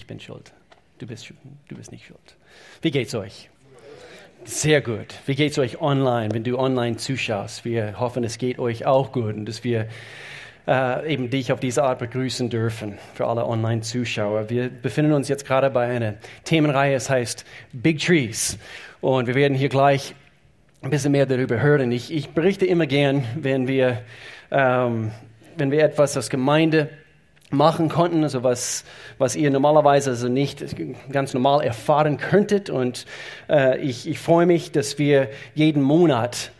ich bin schuld. Du bist, du bist nicht schuld. Wie geht's euch? Sehr gut. Wie geht's euch online, wenn du online zuschaust? Wir hoffen, es geht euch auch gut und dass wir äh, eben dich auf diese Art begrüßen dürfen für alle Online-Zuschauer. Wir befinden uns jetzt gerade bei einer Themenreihe, es heißt Big Trees. Und wir werden hier gleich ein bisschen mehr darüber hören. Ich, ich berichte immer gern, wenn wir, ähm, wenn wir etwas als Gemeinde machen konnten, also was, was ihr normalerweise also nicht ganz normal erfahren könntet. Und äh, ich, ich freue mich, dass wir jeden Monat,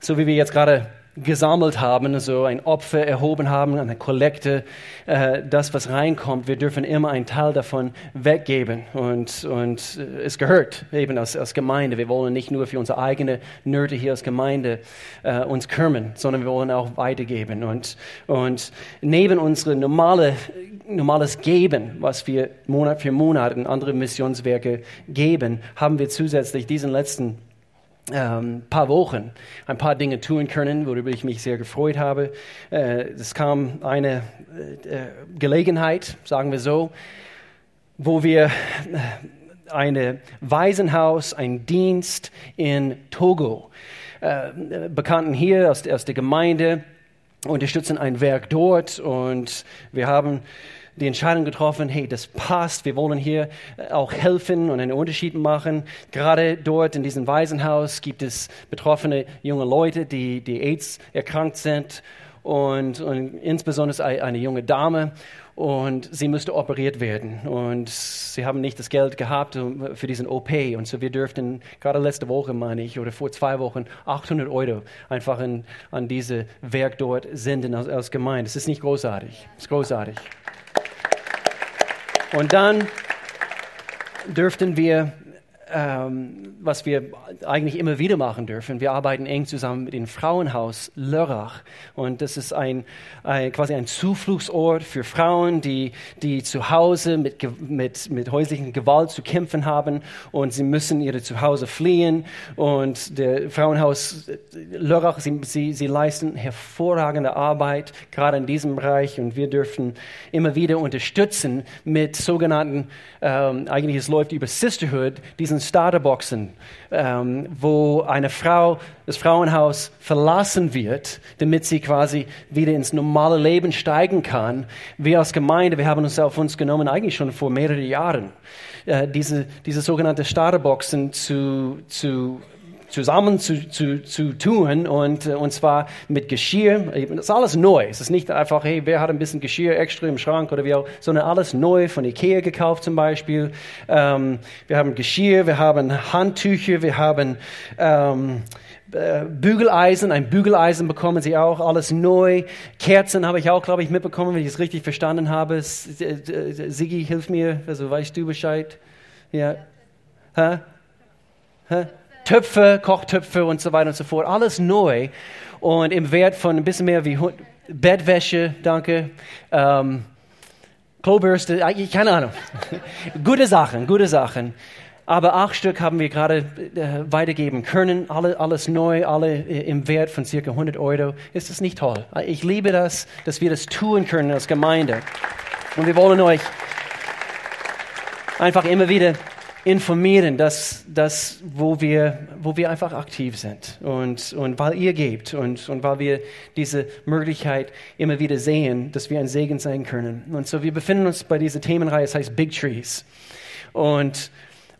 so wie wir jetzt gerade gesammelt haben, so ein Opfer erhoben haben, eine Kollekte, äh, das, was reinkommt, wir dürfen immer einen Teil davon weggeben. Und, und äh, es gehört eben als, als Gemeinde. Wir wollen nicht nur für unsere eigene Nöte hier als Gemeinde äh, uns kümmern, sondern wir wollen auch weitergeben. Und, und neben unserem normale, normales Geben, was wir Monat für Monat in andere Missionswerke geben, haben wir zusätzlich diesen letzten ähm, paar Wochen ein paar Dinge tun können, worüber ich mich sehr gefreut habe. Äh, es kam eine äh, Gelegenheit, sagen wir so, wo wir äh, ein Waisenhaus, ein Dienst in Togo, äh, Bekannten hier aus der Gemeinde, unterstützen ein Werk dort und wir haben die Entscheidung getroffen, hey, das passt, wir wollen hier äh, auch helfen und einen Unterschied machen. Gerade dort in diesem Waisenhaus gibt es betroffene junge Leute, die, die AIDS erkrankt sind und, und insbesondere eine junge Dame und sie musste operiert werden und sie haben nicht das Geld gehabt für diesen OP und so wir dürften gerade letzte Woche meine ich oder vor zwei Wochen 800 Euro einfach in, an diese Werk dort senden als, als Gemeinde. Es ist nicht großartig, es ist großartig. Und dann dürften wir ähm, was wir eigentlich immer wieder machen dürfen. Wir arbeiten eng zusammen mit dem Frauenhaus Lörrach. Und das ist ein, ein, quasi ein Zufluchtsort für Frauen, die, die zu Hause mit, mit, mit häuslichen Gewalt zu kämpfen haben und sie müssen ihre Zuhause fliehen. Und der Frauenhaus Lörrach, sie, sie, sie leisten hervorragende Arbeit, gerade in diesem Bereich. Und wir dürfen immer wieder unterstützen mit sogenannten, ähm, eigentlich es läuft über Sisterhood, diesen Starterboxen, ähm, wo eine Frau das Frauenhaus verlassen wird, damit sie quasi wieder ins normale Leben steigen kann. Wir als Gemeinde, wir haben uns auf uns genommen, eigentlich schon vor mehreren Jahren, äh, diese, diese sogenannte Starterboxen zu, zu zusammen zu, zu, zu tun und, äh, und zwar mit Geschirr. Das ist alles neu. Es ist nicht einfach, hey, wer hat ein bisschen Geschirr extra im Schrank oder wie auch, sondern alles neu von Ikea gekauft zum Beispiel. Ähm, wir haben Geschirr, wir haben Handtücher, wir haben ähm, äh, Bügeleisen, ein Bügeleisen bekommen sie auch, alles neu. Kerzen habe ich auch, glaube ich, mitbekommen, wenn ich es richtig verstanden habe. Sigi, hilf mir, also weißt du Bescheid? Ja. Hä? Hä? Töpfe, Kochtöpfe und so weiter und so fort. Alles neu und im Wert von ein bisschen mehr wie Bettwäsche, danke. Ähm, Klobürste, keine Ahnung. gute Sachen, gute Sachen. Aber acht Stück haben wir gerade äh, weitergeben können. Alle, alles neu, alle äh, im Wert von circa 100 Euro. Ist das nicht toll? Ich liebe das, dass wir das tun können als Gemeinde. Und wir wollen euch einfach immer wieder informieren, dass, dass, wo, wir, wo wir einfach aktiv sind und, und weil ihr gebt und, und weil wir diese Möglichkeit immer wieder sehen, dass wir ein Segen sein können. Und so, wir befinden uns bei dieser Themenreihe, es heißt Big Trees. Und,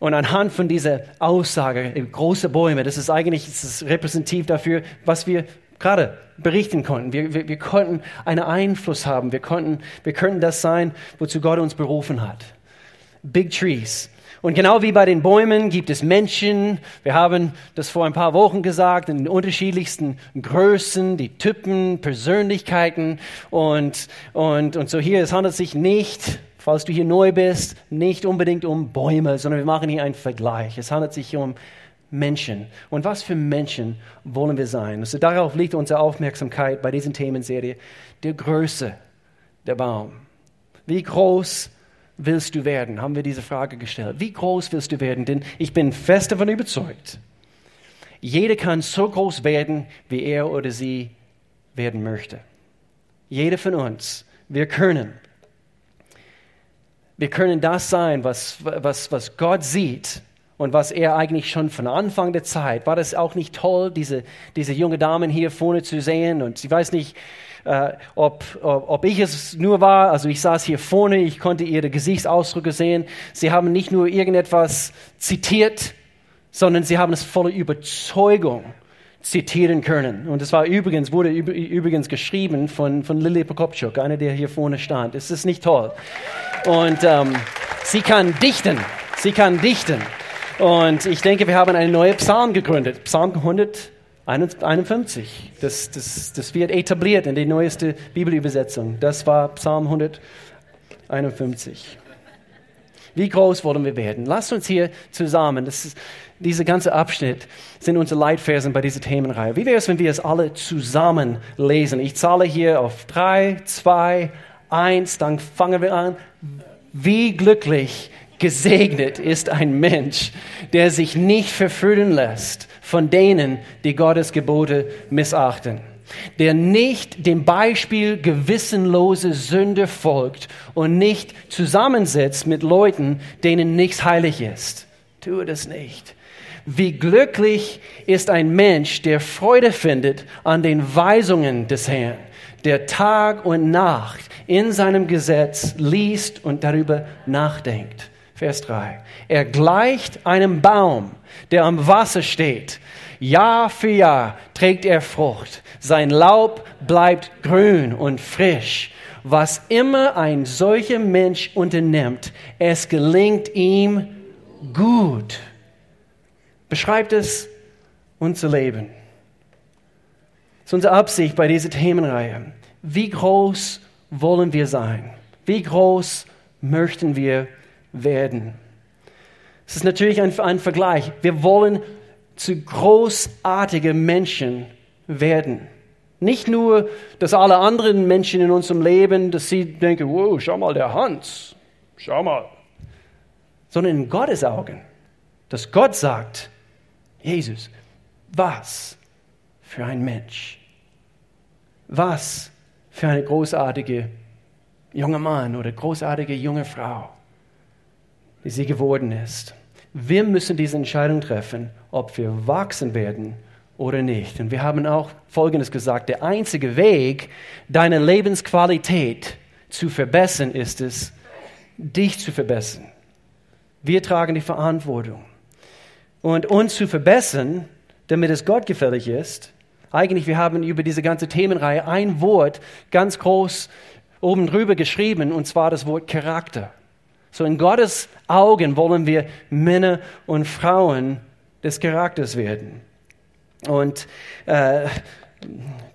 und anhand von dieser Aussage, große Bäume, das ist eigentlich das ist repräsentativ dafür, was wir gerade berichten konnten. Wir, wir, wir konnten einen Einfluss haben. Wir konnten, wir könnten das sein, wozu Gott uns berufen hat. Big Trees. Und genau wie bei den Bäumen gibt es Menschen, wir haben das vor ein paar Wochen gesagt, in den unterschiedlichsten Größen, die Typen, Persönlichkeiten und, und, und so hier, es handelt sich nicht, falls du hier neu bist, nicht unbedingt um Bäume, sondern wir machen hier einen Vergleich. Es handelt sich um Menschen. Und was für Menschen wollen wir sein? Also darauf liegt unsere Aufmerksamkeit bei diesen Themenserie. Der Größe der Baum. Wie groß willst du werden? Haben wir diese Frage gestellt. Wie groß willst du werden? Denn ich bin fest davon überzeugt, jeder kann so groß werden, wie er oder sie werden möchte. Jeder von uns, wir können. Wir können das sein, was, was, was Gott sieht und was er eigentlich schon von Anfang der Zeit, war das auch nicht toll, diese, diese junge Dame hier vorne zu sehen und sie weiß nicht, äh, ob, ob ich es nur war, also ich saß hier vorne, ich konnte ihre Gesichtsausdrücke sehen. Sie haben nicht nur irgendetwas zitiert, sondern sie haben es voller Überzeugung zitieren können. Und es war übrigens, wurde übrigens geschrieben von, von Lili Prokopchuk, einer, der hier vorne stand. Es ist nicht toll. Und ähm, sie kann dichten. Sie kann dichten. Und ich denke, wir haben eine neue Psalm gegründet. Psalm 100. 51. Das, das, das wird etabliert in die neueste Bibelübersetzung. Das war Psalm 151. Wie groß wollen wir werden? Lasst uns hier zusammen, das ist, dieser ganze Abschnitt sind unsere Leitversen bei dieser Themenreihe. Wie wäre es, wenn wir es alle zusammen lesen? Ich zahle hier auf drei, zwei, eins, dann fangen wir an. Wie glücklich gesegnet ist ein Mensch, der sich nicht verführen lässt von denen, die Gottes Gebote missachten, der nicht dem Beispiel gewissenlose Sünde folgt und nicht zusammensitzt mit Leuten, denen nichts heilig ist. Tue das nicht. Wie glücklich ist ein Mensch, der Freude findet an den Weisungen des Herrn, der Tag und Nacht in seinem Gesetz liest und darüber nachdenkt. Vers 3. Er gleicht einem Baum, der am Wasser steht. Jahr für Jahr trägt er Frucht. Sein Laub bleibt grün und frisch. Was immer ein solcher Mensch unternimmt, es gelingt ihm gut. Beschreibt es unser Leben. Das ist unsere Absicht bei dieser Themenreihe. Wie groß wollen wir sein? Wie groß möchten wir werden? Es ist natürlich ein, ein Vergleich. Wir wollen zu großartigen Menschen werden. Nicht nur, dass alle anderen Menschen in unserem Leben, dass sie denken, wow, schau mal, der Hans, schau mal. Sondern in Gottes Augen, dass Gott sagt, Jesus, was für ein Mensch. Was für eine großartige junge Mann oder großartige junge Frau, wie sie geworden ist. Wir müssen diese Entscheidung treffen, ob wir wachsen werden oder nicht. Und wir haben auch Folgendes gesagt, der einzige Weg, deine Lebensqualität zu verbessern, ist es, dich zu verbessern. Wir tragen die Verantwortung. Und uns zu verbessern, damit es Gott gefällig ist, eigentlich, wir haben über diese ganze Themenreihe ein Wort ganz groß oben drüber geschrieben, und zwar das Wort Charakter. So in Gottes Augen wollen wir Männer und Frauen des Charakters werden. Und äh,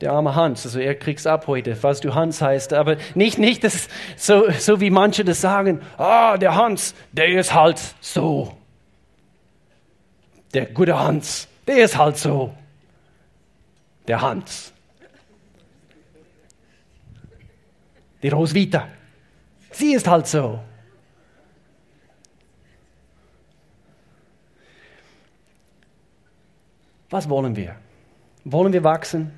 der arme Hans, also er kriegt's ab heute, was du Hans heißt, aber nicht, nicht das, so, so wie manche das sagen, ah, der Hans, der ist halt so. Der gute Hans, der ist halt so. Der Hans. Die Roswitha, sie ist halt so. Was wollen wir? Wollen wir wachsen?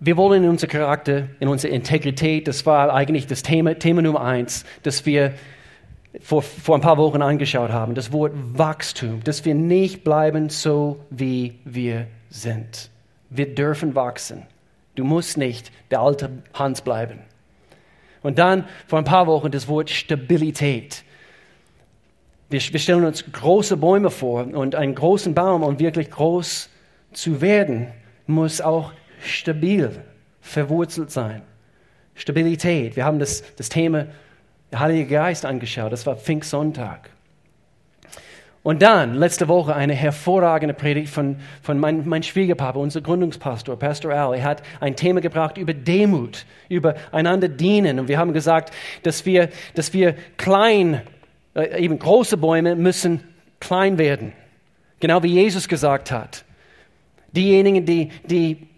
Wir wollen in unser Charakter, in unsere Integrität, das war eigentlich das Thema, Thema Nummer eins, das wir vor, vor ein paar Wochen angeschaut haben, das Wort Wachstum, dass wir nicht bleiben so, wie wir sind. Wir dürfen wachsen. Du musst nicht der alte Hans bleiben. Und dann vor ein paar Wochen das Wort Stabilität. Wir, wir stellen uns große Bäume vor und einen großen Baum, um wirklich groß zu werden, muss auch stabil verwurzelt sein. Stabilität. Wir haben das, das Thema Heilige Geist angeschaut. Das war Pfingstsonntag. Und dann, letzte Woche, eine hervorragende Predigt von, von meinem mein Schwiegerpapa, unser Gründungspastor, Pastor Al. Er hat ein Thema gebracht über Demut, über einander dienen. Und wir haben gesagt, dass wir, dass wir klein äh, eben große Bäume müssen klein werden. Genau wie Jesus gesagt hat. Diejenigen, die, die,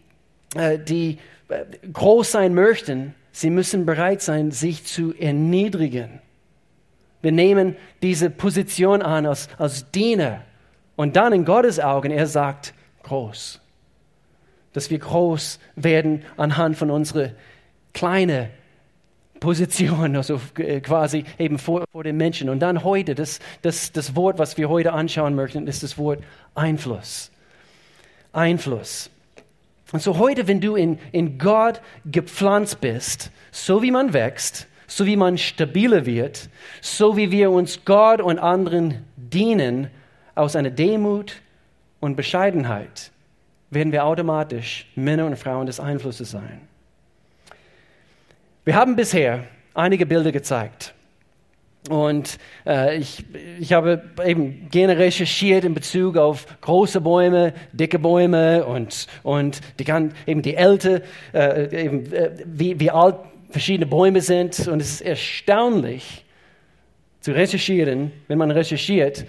äh, die äh, groß sein möchten, sie müssen bereit sein, sich zu erniedrigen. Wir nehmen diese Position an als, als Diener. Und dann in Gottes Augen, er sagt, groß. Dass wir groß werden anhand von unserer kleinen Position, also äh, quasi eben vor, vor den Menschen. Und dann heute, das, das, das Wort, was wir heute anschauen möchten, ist das Wort Einfluss. Einfluss. Und so heute, wenn du in, in Gott gepflanzt bist, so wie man wächst, so wie man stabiler wird, so wie wir uns Gott und anderen dienen, aus einer Demut und Bescheidenheit, werden wir automatisch Männer und Frauen des Einflusses sein. Wir haben bisher einige Bilder gezeigt. Und äh, ich, ich habe eben gerne recherchiert in Bezug auf große Bäume, dicke Bäume und, und die, kann, eben die Älte, äh, eben, äh, wie, wie alt verschiedene Bäume sind. Und es ist erstaunlich zu recherchieren, wenn man recherchiert,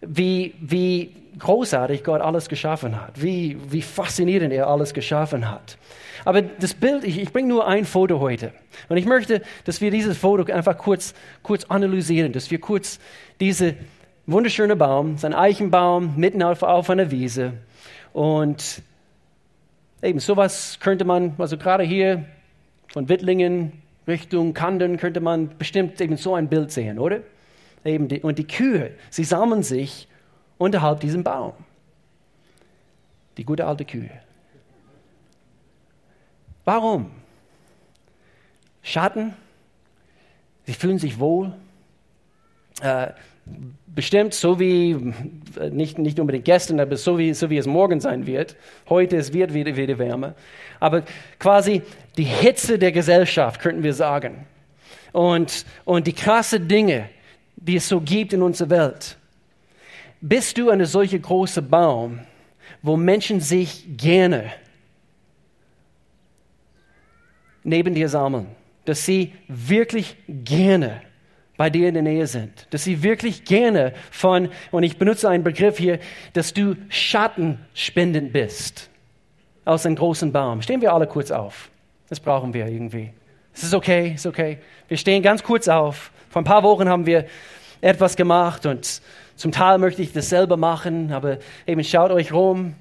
wie, wie großartig Gott alles geschaffen hat, wie, wie faszinierend er alles geschaffen hat. Aber das Bild, ich, ich bringe nur ein Foto heute. Und ich möchte, dass wir dieses Foto einfach kurz, kurz analysieren, dass wir kurz diese wunderschöne Baum, sein Eichenbaum mitten auf, auf einer Wiese. Und eben sowas könnte man, also gerade hier von Wittlingen Richtung Kanden könnte man bestimmt eben so ein Bild sehen, oder? Eben die, und die Kühe, sie sammeln sich unterhalb diesem Baum. Die gute alte Kühe. Warum? Schatten, sie fühlen sich wohl. Äh, bestimmt so wie, äh, nicht, nicht unbedingt gestern, aber so wie, so wie es morgen sein wird. Heute es wird wieder, wieder wärmer. Aber quasi die Hitze der Gesellschaft, könnten wir sagen. Und, und die krasse Dinge, die es so gibt in unserer Welt. Bist du eine solche große Baum, wo Menschen sich gerne neben dir sammeln, dass sie wirklich gerne bei dir in der Nähe sind, dass sie wirklich gerne von, und ich benutze einen Begriff hier, dass du schattenspendend bist aus einem großen Baum. Stehen wir alle kurz auf. Das brauchen wir irgendwie. Es ist okay, ist okay. Wir stehen ganz kurz auf. Vor ein paar Wochen haben wir etwas gemacht und zum Teil möchte ich das selber machen, aber eben schaut euch rum.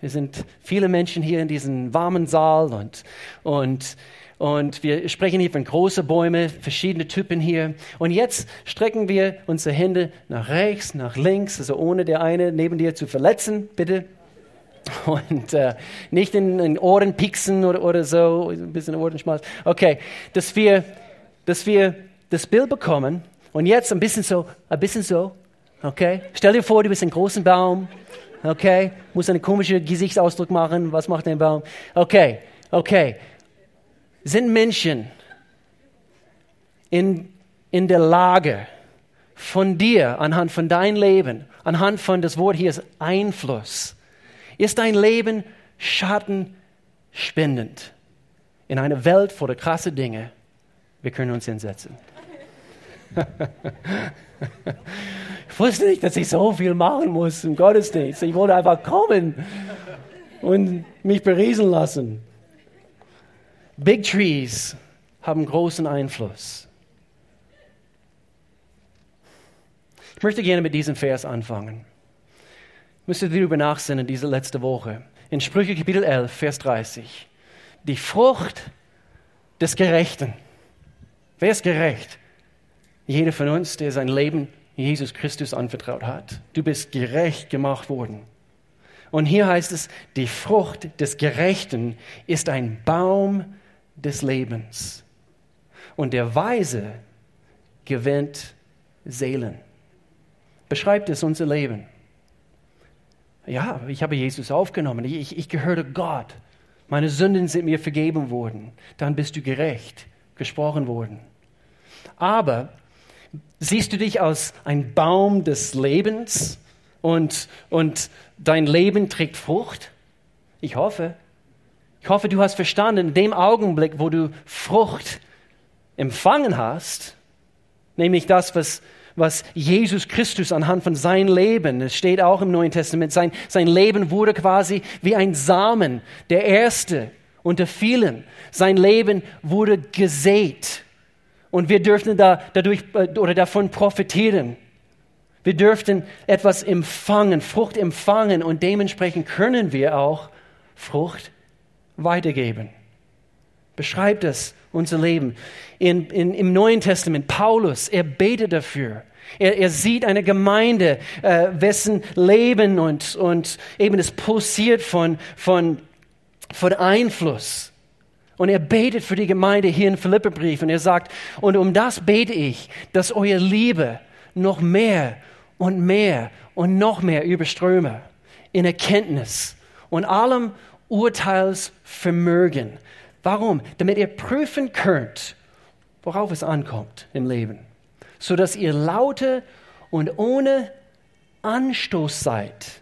Wir sind viele Menschen hier in diesem warmen Saal und, und, und wir sprechen hier von großen Bäumen, verschiedene Typen hier. Und jetzt strecken wir unsere Hände nach rechts, nach links, also ohne der eine neben dir zu verletzen, bitte. Und äh, nicht in den Ohren pieksen oder, oder so, ein bisschen Ohrenschmalz. Okay, dass wir, dass wir das Bild bekommen und jetzt ein bisschen so, ein bisschen so, okay? Stell dir vor, du bist ein großer Baum, okay? Muss einen komischen Gesichtsausdruck machen. Was macht ein Baum? Okay, okay. Sind Menschen in, in der Lage, von dir, anhand von deinem Leben, anhand von das Wort hier ist Einfluss, ist dein Leben schattenspendend in einer Welt voller krasse Dinge? Wir können uns hinsetzen. ich wusste nicht, dass ich so viel machen muss im Gottesdienst. Ich wollte einfach kommen und mich beriesen lassen. Big Trees haben großen Einfluss. Ich möchte gerne mit diesem Vers anfangen. Ich müsste darüber nachsinnen, diese letzte Woche. In Sprüche Kapitel 11, Vers 30. Die Frucht des Gerechten. Wer ist gerecht? Jeder von uns, der sein Leben Jesus Christus anvertraut hat. Du bist gerecht gemacht worden. Und hier heißt es, die Frucht des Gerechten ist ein Baum des Lebens. Und der Weise gewinnt Seelen. Beschreibt es unser Leben. Ja, ich habe Jesus aufgenommen. Ich, ich gehörte Gott. Meine Sünden sind mir vergeben worden. Dann bist du gerecht gesprochen worden. Aber Siehst du dich als ein Baum des Lebens und, und dein Leben trägt Frucht? Ich hoffe. Ich hoffe, du hast verstanden, in dem Augenblick, wo du Frucht empfangen hast, nämlich das, was, was Jesus Christus anhand von seinem Leben, es steht auch im Neuen Testament, sein, sein Leben wurde quasi wie ein Samen, der erste unter vielen. Sein Leben wurde gesät und wir dürften da, dadurch äh, oder davon profitieren. Wir dürften etwas empfangen, Frucht empfangen und dementsprechend können wir auch Frucht weitergeben. beschreibt es unser Leben. In, in, Im Neuen Testament, Paulus, er betet dafür. Er, er sieht eine Gemeinde, äh, wessen Leben und, und eben es pulsiert von, von, von Einfluss. Und er betet für die Gemeinde hier in Philipperbrief und er sagt, und um das bete ich, dass eure Liebe noch mehr und mehr und noch mehr überströme in Erkenntnis und allem Urteilsvermögen. Warum? Damit ihr prüfen könnt, worauf es ankommt im Leben, so dass ihr laute und ohne Anstoß seid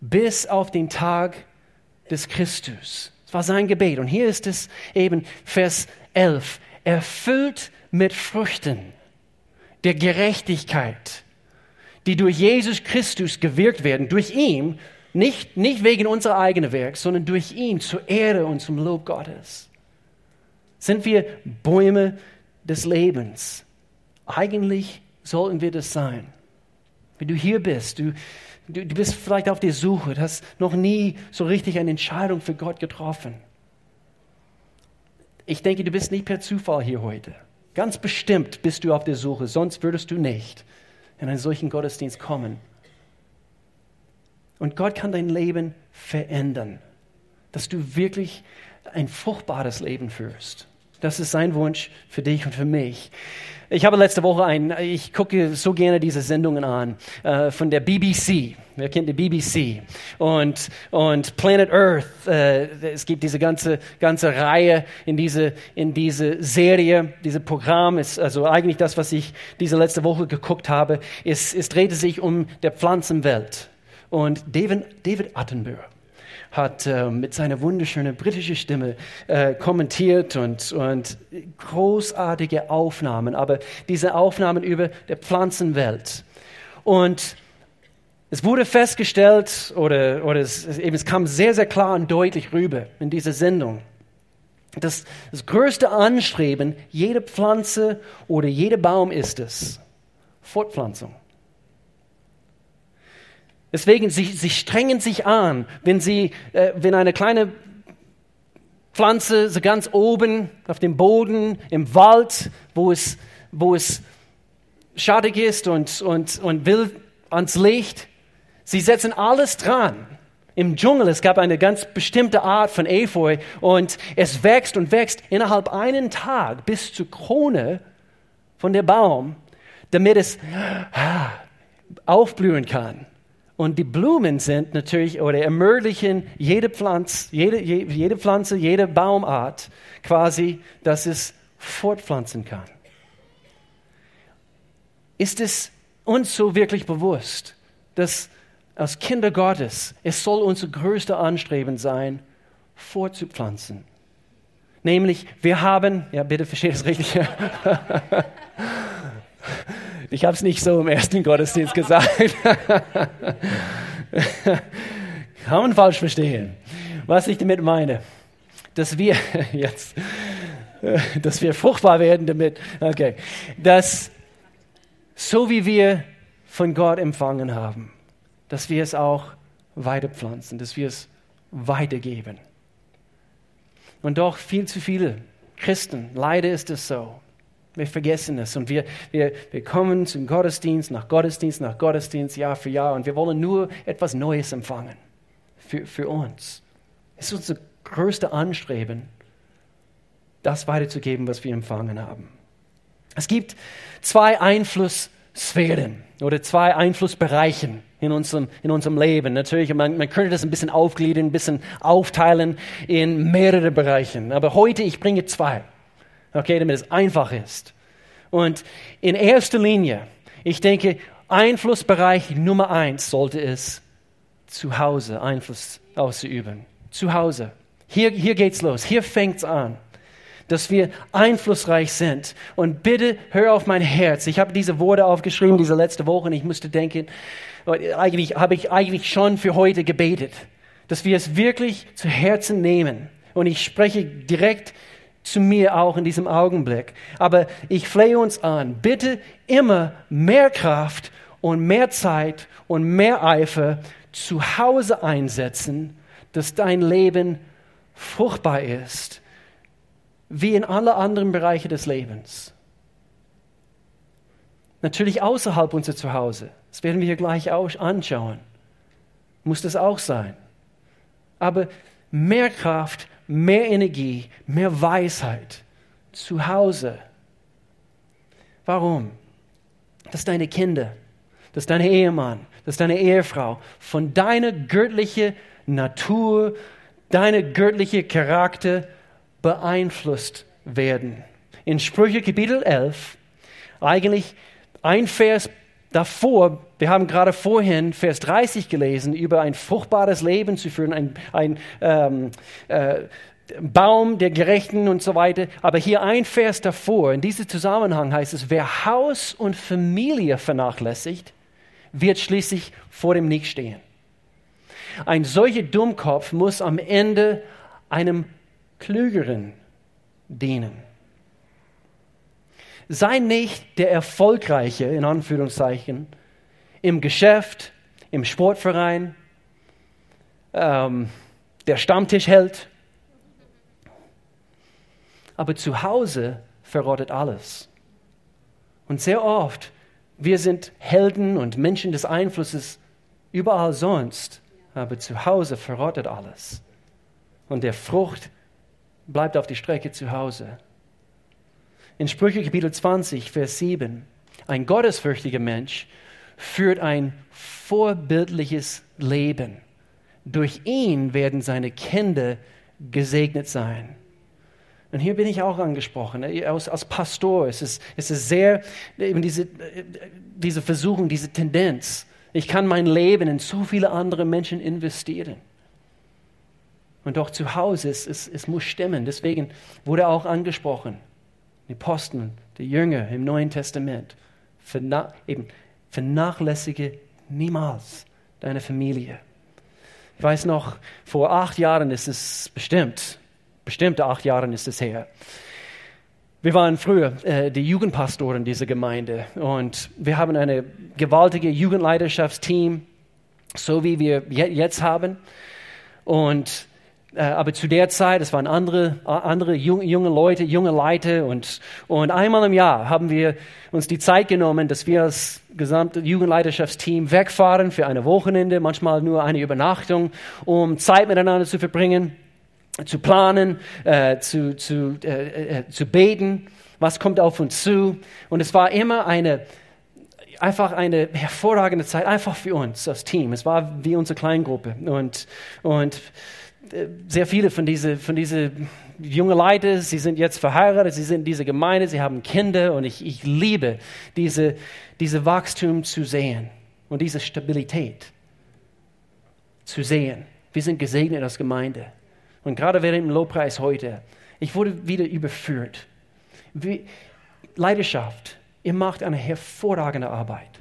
bis auf den Tag des Christus. War sein Gebet. Und hier ist es eben Vers 11. Erfüllt mit Früchten der Gerechtigkeit, die durch Jesus Christus gewirkt werden, durch ihn, nicht, nicht wegen unserer eigenen Werk, sondern durch ihn zur Ehre und zum Lob Gottes. Sind wir Bäume des Lebens? Eigentlich sollten wir das sein. Wenn du hier bist, du, Du, du bist vielleicht auf der Suche, du hast noch nie so richtig eine Entscheidung für Gott getroffen. Ich denke, du bist nicht per Zufall hier heute. Ganz bestimmt bist du auf der Suche, sonst würdest du nicht in einen solchen Gottesdienst kommen. Und Gott kann dein Leben verändern, dass du wirklich ein fruchtbares Leben führst. Das ist sein Wunsch für dich und für mich. Ich habe letzte Woche ein, ich gucke so gerne diese Sendungen an äh, von der BBC. Wer kennt die BBC? Und, und Planet Earth. Äh, es gibt diese ganze, ganze Reihe in diese, in diese Serie, diese Programm ist also eigentlich das, was ich diese letzte Woche geguckt habe. Es, es drehte sich um der Pflanzenwelt. Und David, David Attenborough hat äh, mit seiner wunderschönen britischen Stimme äh, kommentiert und, und großartige Aufnahmen, aber diese Aufnahmen über der Pflanzenwelt. Und es wurde festgestellt, oder, oder es, eben, es kam sehr, sehr klar und deutlich rüber in dieser Sendung, dass das größte Anstreben jeder Pflanze oder jeder Baum ist es, Fortpflanzung. Deswegen, sie, sie strengen sich an, wenn, sie, äh, wenn eine kleine Pflanze so ganz oben auf dem Boden, im Wald, wo es, wo es schadig ist und, und, und will ans Licht, sie setzen alles dran. Im Dschungel, es gab eine ganz bestimmte Art von Efeu und es wächst und wächst innerhalb einen Tag bis zur Krone von der Baum, damit es ah, aufblühen kann. Und die Blumen sind natürlich oder ermöglichen jede Pflanze, jede, jede Pflanze, jede Baumart quasi, dass es fortpflanzen kann. Ist es uns so wirklich bewusst, dass als Kinder Gottes es soll unser größter Anstreben sein, fortzupflanzen? Nämlich, wir haben, ja bitte versteht es richtig, Ich habe es nicht so im ersten Gottesdienst gesagt. Kann man falsch verstehen. Was ich damit meine, dass wir jetzt, dass wir fruchtbar werden damit, okay, dass so wie wir von Gott empfangen haben, dass wir es auch weiterpflanzen, dass wir es weitergeben. Und doch viel zu viele Christen, leider ist es so, wir vergessen es und wir, wir, wir kommen zum Gottesdienst, nach Gottesdienst, nach Gottesdienst, Jahr für Jahr und wir wollen nur etwas Neues empfangen für, für uns. Es ist unser größter Anstreben, das weiterzugeben, was wir empfangen haben. Es gibt zwei Einflusssphären oder zwei Einflussbereichen in unserem, in unserem Leben. Natürlich, man, man könnte das ein bisschen aufgliedern, ein bisschen aufteilen in mehrere Bereichen. Aber heute, ich bringe zwei okay, damit es einfach ist. Und in erster Linie, ich denke, Einflussbereich Nummer eins sollte es zu Hause Einfluss auszuüben. Zu Hause. Hier, hier geht's los. Hier fängt's an dass wir einflussreich sind. Und bitte hör auf mein Herz. Ich habe diese Worte aufgeschrieben, diese letzte Woche, und ich musste denken, eigentlich habe ich eigentlich schon für heute gebetet, dass wir es wirklich zu Herzen nehmen. Und ich spreche direkt zu mir auch in diesem Augenblick. Aber ich flehe uns an, bitte immer mehr Kraft und mehr Zeit und mehr Eifer zu Hause einsetzen, dass dein Leben fruchtbar ist wie in alle anderen Bereiche des Lebens. Natürlich außerhalb unser Zuhause. Das werden wir hier gleich anschauen. Muss das auch sein. Aber mehr Kraft, mehr Energie, mehr Weisheit zu Hause. Warum? Dass deine Kinder, dass dein Ehemann, dass deine Ehefrau von deiner göttlichen Natur, deiner göttliche Charakter beeinflusst werden. In Sprüche Kapitel 11, eigentlich ein Vers davor, wir haben gerade vorhin Vers 30 gelesen, über ein fruchtbares Leben zu führen, ein, ein ähm, äh, Baum der Gerechten und so weiter. Aber hier ein Vers davor, in diesem Zusammenhang heißt es, wer Haus und Familie vernachlässigt, wird schließlich vor dem Nicht stehen. Ein solcher Dummkopf muss am Ende einem Klügeren dienen. Sei nicht der Erfolgreiche, in Anführungszeichen, im Geschäft, im Sportverein, ähm, der Stammtischheld. Aber zu Hause verrottet alles. Und sehr oft, wir sind Helden und Menschen des Einflusses überall sonst, aber zu Hause verrottet alles. Und der Frucht bleibt auf die Strecke zu Hause. In Sprüche Kapitel 20, Vers 7, ein gottesfürchtiger Mensch führt ein vorbildliches Leben. Durch ihn werden seine Kinder gesegnet sein. Und hier bin ich auch angesprochen, als, als Pastor. Es ist, es ist sehr, eben diese, diese Versuchung, diese Tendenz. Ich kann mein Leben in zu viele andere Menschen investieren. Und doch zu Hause, es, es, es muss stimmen. Deswegen wurde auch angesprochen, die Posten, die Jünger im Neuen Testament, eben vernachlässige niemals deine Familie. Ich weiß noch, vor acht Jahren ist es bestimmt, bestimmte acht Jahren ist es her. Wir waren früher äh, die Jugendpastoren dieser Gemeinde und wir haben eine gewaltige Jugendleiterschaftsteam, so wie wir jetzt haben. Und aber zu der Zeit, es waren andere, andere junge, junge Leute, junge Leute und, und einmal im Jahr haben wir uns die Zeit genommen, dass wir als gesamte Jugendleiterschaftsteam wegfahren für eine Wochenende, manchmal nur eine Übernachtung, um Zeit miteinander zu verbringen, zu planen, äh, zu, zu, äh, äh, zu beten, was kommt auf uns zu. Und es war immer eine, einfach eine hervorragende Zeit, einfach für uns als Team. Es war wie unsere Kleingruppe und, und sehr viele von diesen von diese jungen Leuten, sie sind jetzt verheiratet, sie sind in dieser Gemeinde, sie haben Kinder und ich, ich liebe diese, diese Wachstum zu sehen und diese Stabilität zu sehen. Wir sind gesegnet als Gemeinde. Und gerade während dem Lobpreis heute, ich wurde wieder überführt. Wie, Leidenschaft, ihr macht eine hervorragende Arbeit.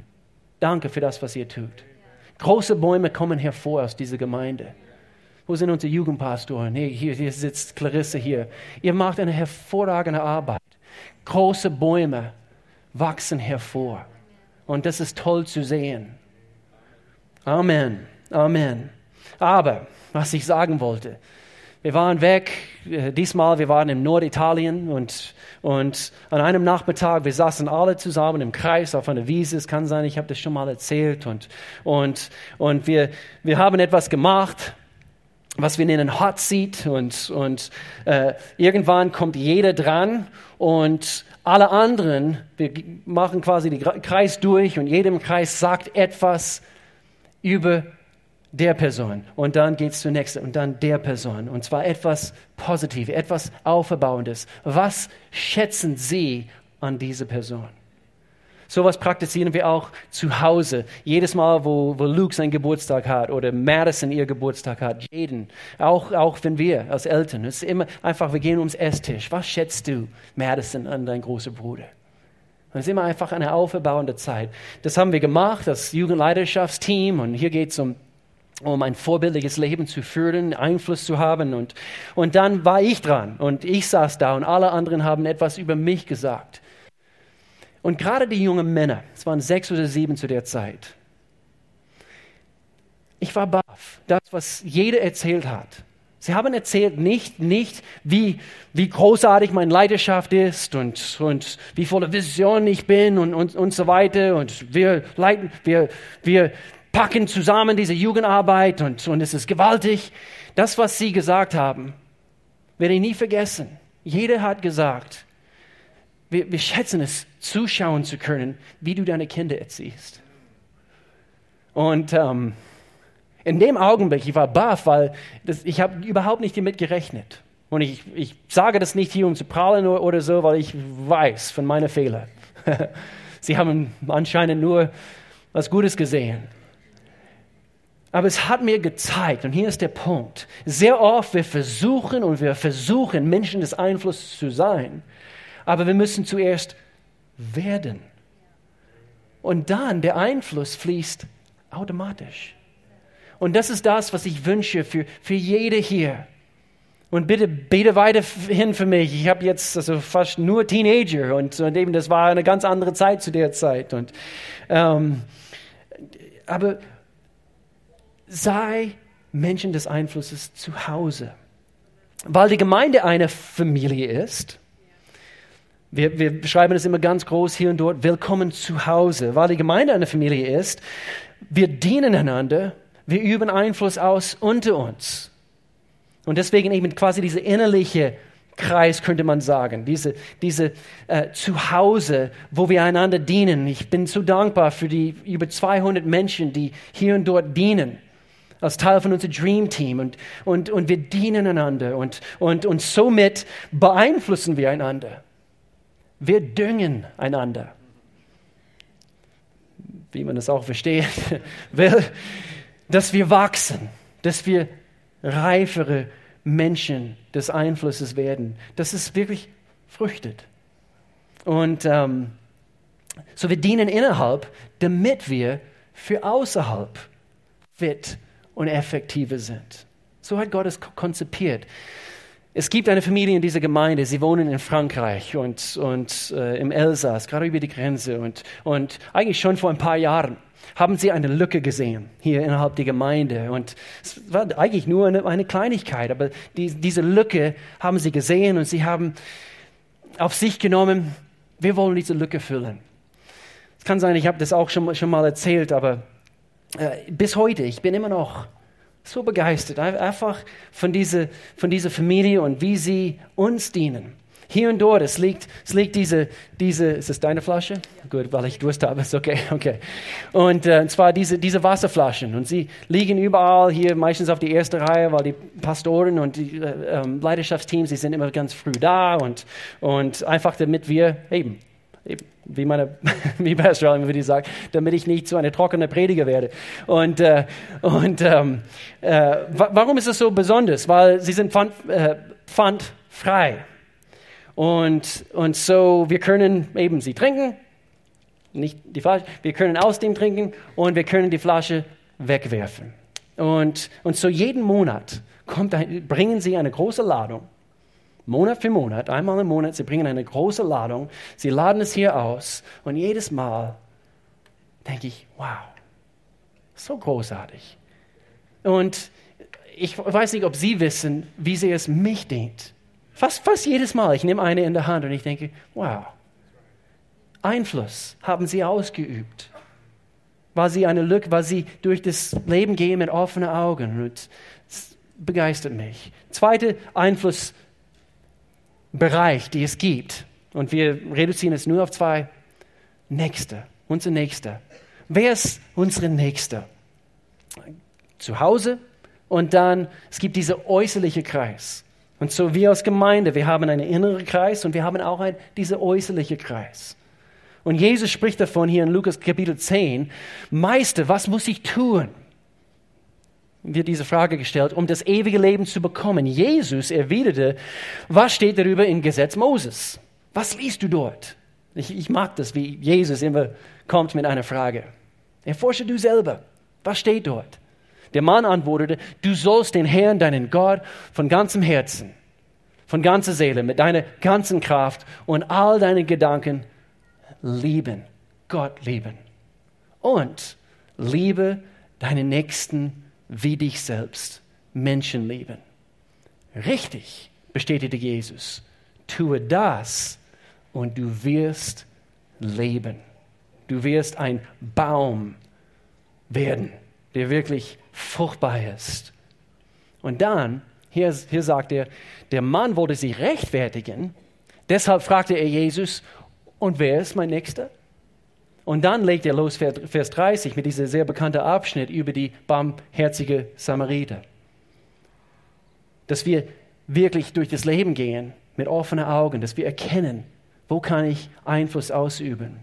Danke für das, was ihr tut. Große Bäume kommen hervor aus dieser Gemeinde. Wo sind unsere Jugendpastoren? Hier, hier, hier sitzt Clarisse hier. Ihr macht eine hervorragende Arbeit. Große Bäume wachsen hervor. Und das ist toll zu sehen. Amen. Amen. Aber, was ich sagen wollte, wir waren weg, äh, diesmal, wir waren in Norditalien und, und an einem Nachmittag, wir saßen alle zusammen im Kreis auf einer Wiese, es kann sein, ich habe das schon mal erzählt und, und, und wir, wir haben etwas gemacht was wir nennen Hot Seat und, und äh, irgendwann kommt jeder dran und alle anderen, wir machen quasi den Kreis durch und jedem Kreis sagt etwas über der Person und dann geht es zur nächsten und dann der Person und zwar etwas Positives, etwas Aufbauendes. Was schätzen Sie an dieser Person? Sowas praktizieren wir auch zu Hause. Jedes Mal, wo, wo Luke seinen Geburtstag hat oder Madison ihr Geburtstag hat, jeden. Auch, auch wenn wir als Eltern. Es ist immer einfach, wir gehen ums Esstisch. Was schätzt du, Madison, an deinen großen Bruder? Es ist immer einfach eine aufbauende Zeit. Das haben wir gemacht, das Jugendleiterschaftsteam. Und hier geht es um um ein vorbildliches Leben zu führen, Einfluss zu haben. Und, und dann war ich dran und ich saß da und alle anderen haben etwas über mich gesagt. Und gerade die jungen Männer, es waren sechs oder sieben zu der Zeit, ich war baff. Das, was jeder erzählt hat, Sie haben erzählt nicht, nicht wie, wie großartig meine Leidenschaft ist und, und wie voller Vision ich bin und, und, und so weiter. Und wir, leiten, wir, wir packen zusammen diese Jugendarbeit und, und es ist gewaltig. Das, was Sie gesagt haben, werde ich nie vergessen. Jeder hat gesagt, wir, wir schätzen es, zuschauen zu können, wie du deine Kinder erziehst. Und ähm, in dem Augenblick, ich war baff, weil das, ich habe überhaupt nicht damit gerechnet. Und ich, ich sage das nicht hier, um zu prahlen oder, oder so, weil ich weiß von meinen Fehlern. Sie haben anscheinend nur was Gutes gesehen. Aber es hat mir gezeigt, und hier ist der Punkt, sehr oft wir versuchen und wir versuchen, Menschen des Einflusses zu sein, aber wir müssen zuerst werden. Und dann der Einfluss fließt automatisch. Und das ist das, was ich wünsche für, für jede hier. Und bitte bete weiterhin für mich. Ich habe jetzt also fast nur Teenager und, und eben das war eine ganz andere Zeit zu der Zeit. Und, ähm, aber sei Menschen des Einflusses zu Hause. Weil die Gemeinde eine Familie ist, wir, wir schreiben es immer ganz groß hier und dort, willkommen zu Hause. Weil die Gemeinde eine Familie ist, wir dienen einander wir üben Einfluss aus unter uns. Und deswegen eben quasi dieser innerliche Kreis, könnte man sagen, diese, diese äh, Zuhause, wo wir einander dienen. Ich bin so dankbar für die über 200 Menschen, die hier und dort dienen als Teil von unserem Dream Team und, und, und wir dienen einander und, und, und somit beeinflussen wir einander. Wir düngen einander. Wie man es auch versteht will dass wir wachsen, dass wir reifere Menschen des Einflusses werden, dass es wirklich früchtet. Und ähm, so wir dienen innerhalb, damit wir für außerhalb fit und effektiver sind. So hat Gott es konzipiert. Es gibt eine Familie in dieser Gemeinde, sie wohnen in Frankreich und, und äh, im Elsass, gerade über die Grenze und, und eigentlich schon vor ein paar Jahren haben sie eine Lücke gesehen hier innerhalb der Gemeinde. Und es war eigentlich nur eine, eine Kleinigkeit, aber die, diese Lücke haben sie gesehen und sie haben auf sich genommen, wir wollen diese Lücke füllen. Es kann sein, ich habe das auch schon, schon mal erzählt, aber äh, bis heute, ich bin immer noch so begeistert, einfach von dieser, von dieser Familie und wie sie uns dienen hier und dort, es liegt, es liegt diese, diese, ist das deine Flasche? Gut, weil ich Durst habe, ist okay, okay. Und, äh, und zwar diese, diese Wasserflaschen und sie liegen überall hier, meistens auf die erste Reihe, weil die Pastoren und die äh, ähm, Leidenschaftsteams, die sind immer ganz früh da und, und einfach damit wir eben, eben wie meine, wie Pastor immer wieder sagt, damit ich nicht zu einer trockenen Prediger werde. Und, äh, und ähm, äh, warum ist das so besonders? Weil sie sind pfand, äh, pfandfrei. Und, und so, wir können eben sie trinken, nicht die Flasche, wir können aus dem trinken und wir können die Flasche wegwerfen. Und, und so jeden Monat kommt, bringen sie eine große Ladung. Monat für Monat, einmal im Monat, sie bringen eine große Ladung, sie laden es hier aus und jedes Mal denke ich, wow, so großartig. Und ich weiß nicht, ob Sie wissen, wie sehr es mich dient. Fast, fast jedes Mal, ich nehme eine in der Hand und ich denke, wow, Einfluss haben sie ausgeübt. War sie eine Lücke, war sie durch das Leben gehen mit offenen Augen und begeistert mich. Zweiter Einflussbereich, die es gibt, und wir reduzieren es nur auf zwei, Nächste, unser Nächster. Wer ist unsere Nächste? Zu Hause und dann, es gibt dieser äußerliche Kreis. Und so wir als Gemeinde, wir haben einen inneren Kreis und wir haben auch einen, diesen äußerlichen Kreis. Und Jesus spricht davon hier in Lukas Kapitel 10, Meister, was muss ich tun? Wird diese Frage gestellt, um das ewige Leben zu bekommen. Jesus erwiderte, was steht darüber im Gesetz Moses? Was liest du dort? Ich, ich mag das, wie Jesus immer kommt mit einer Frage. Erforsche du selber. Was steht dort? Der Mann antwortete, du sollst den Herrn, deinen Gott, von ganzem Herzen, von ganzer Seele, mit deiner ganzen Kraft und all deinen Gedanken lieben. Gott lieben. Und liebe deinen Nächsten wie dich selbst. Menschen lieben. Richtig, bestätigte Jesus. Tue das und du wirst leben. Du wirst ein Baum werden, der wirklich fruchtbar ist. Und dann, hier, hier sagt er, der Mann wollte sich rechtfertigen, deshalb fragte er Jesus, und wer ist mein Nächster? Und dann legt er los, Vers 30, mit diesem sehr bekannten Abschnitt über die barmherzige Samariter. Dass wir wirklich durch das Leben gehen mit offenen Augen, dass wir erkennen, wo kann ich Einfluss ausüben.